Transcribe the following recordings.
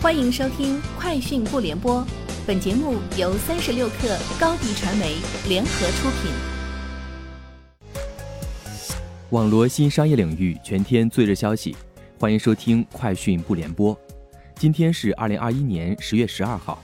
欢迎收听《快讯不联播》，本节目由三十六克高低传媒联合出品。网罗新商业领域全天最热消息，欢迎收听《快讯不联播》。今天是二零二一年十月十二号。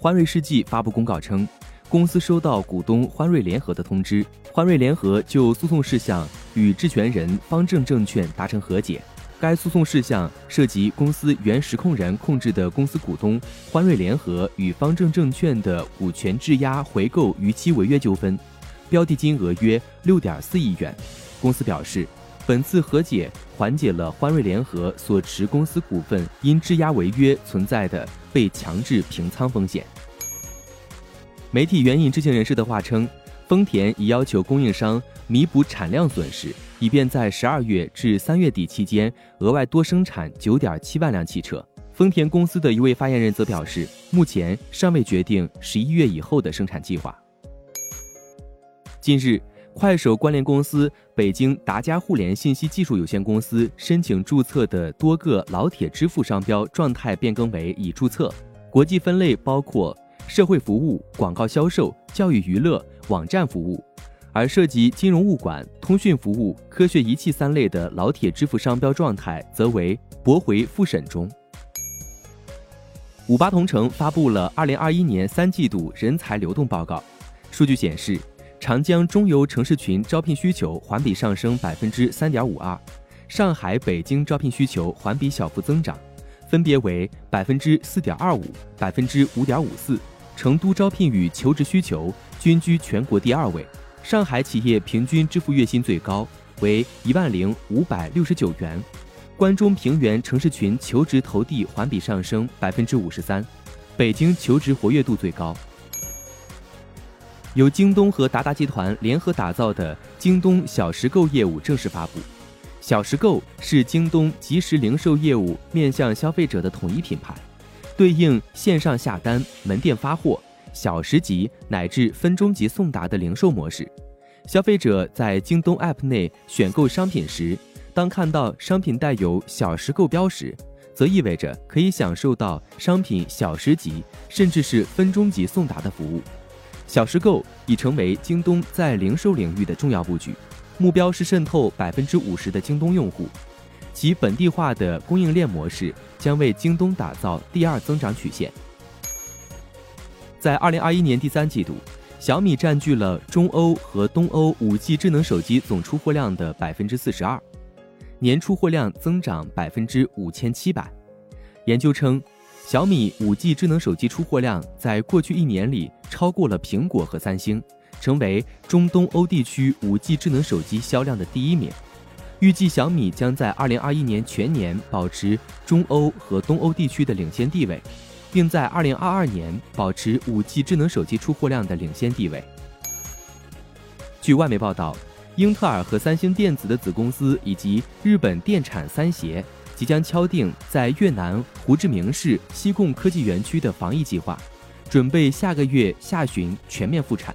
欢瑞世纪发布公告称，公司收到股东欢瑞联合的通知，欢瑞联合就诉讼事项与质权人方正证券达成和解。该诉讼事项涉及公司原实控人控制的公司股东欢瑞联合与方正证券的股权质押回购逾期违约纠纷，标的金额约六点四亿元。公司表示，本次和解缓解了欢瑞联合所持公司股份因质押违约存在的被强制平仓风险。媒体援引知情人士的话称，丰田已要求供应商弥补产量损失。以便在十二月至三月底期间额外多生产九点七万辆汽车。丰田公司的一位发言人则表示，目前尚未决定十一月以后的生产计划。近日，快手关联公司北京达佳互联信息技术有限公司申请注册的多个老铁支付商标状态变更为已注册，国际分类包括社会服务、广告销售、教育娱乐、网站服务。而涉及金融物管、通讯服务、科学仪器三类的老铁支付商标状态，则为驳回复审中。五八同城发布了二零二一年三季度人才流动报告，数据显示，长江中游城市群招聘需求环比上升百分之三点五二，上海、北京招聘需求环比小幅增长，分别为百分之四点二五、百分之五点五四。成都招聘与求职需求均居全国第二位。上海企业平均支付月薪最高为一万零五百六十九元，关中平原城市群求职投递环比上升百分之五十三，北京求职活跃度最高。由京东和达达集团联合打造的京东小时购业务正式发布。小时购是京东即时零售业务面向消费者的统一品牌，对应线上下单、门店发货。小时级乃至分钟级送达的零售模式，消费者在京东 App 内选购商品时，当看到商品带有小时购标时，则意味着可以享受到商品小时级甚至是分钟级送达的服务。小时购已成为京东在零售领域的重要布局，目标是渗透百分之五十的京东用户。其本地化的供应链模式将为京东打造第二增长曲线。在二零二一年第三季度，小米占据了中欧和东欧五 G 智能手机总出货量的百分之四十二，年出货量增长百分之五千七百。研究称，小米五 G 智能手机出货量在过去一年里超过了苹果和三星，成为中东欧地区五 G 智能手机销量的第一名。预计小米将在二零二一年全年保持中欧和东欧地区的领先地位。并在二零二二年保持五 G 智能手机出货量的领先地位。据外媒报道，英特尔和三星电子的子公司以及日本电产三协即将敲定在越南胡志明市西贡科技园区的防疫计划，准备下个月下旬全面复产。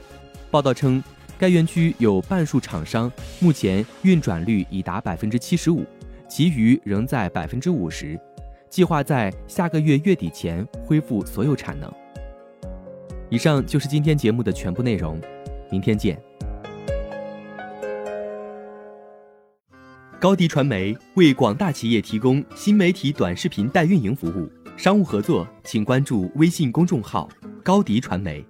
报道称，该园区有半数厂商目前运转率已达百分之七十五，其余仍在百分之五十。计划在下个月月底前恢复所有产能。以上就是今天节目的全部内容，明天见。高迪传媒为广大企业提供新媒体短视频代运营服务，商务合作请关注微信公众号“高迪传媒”。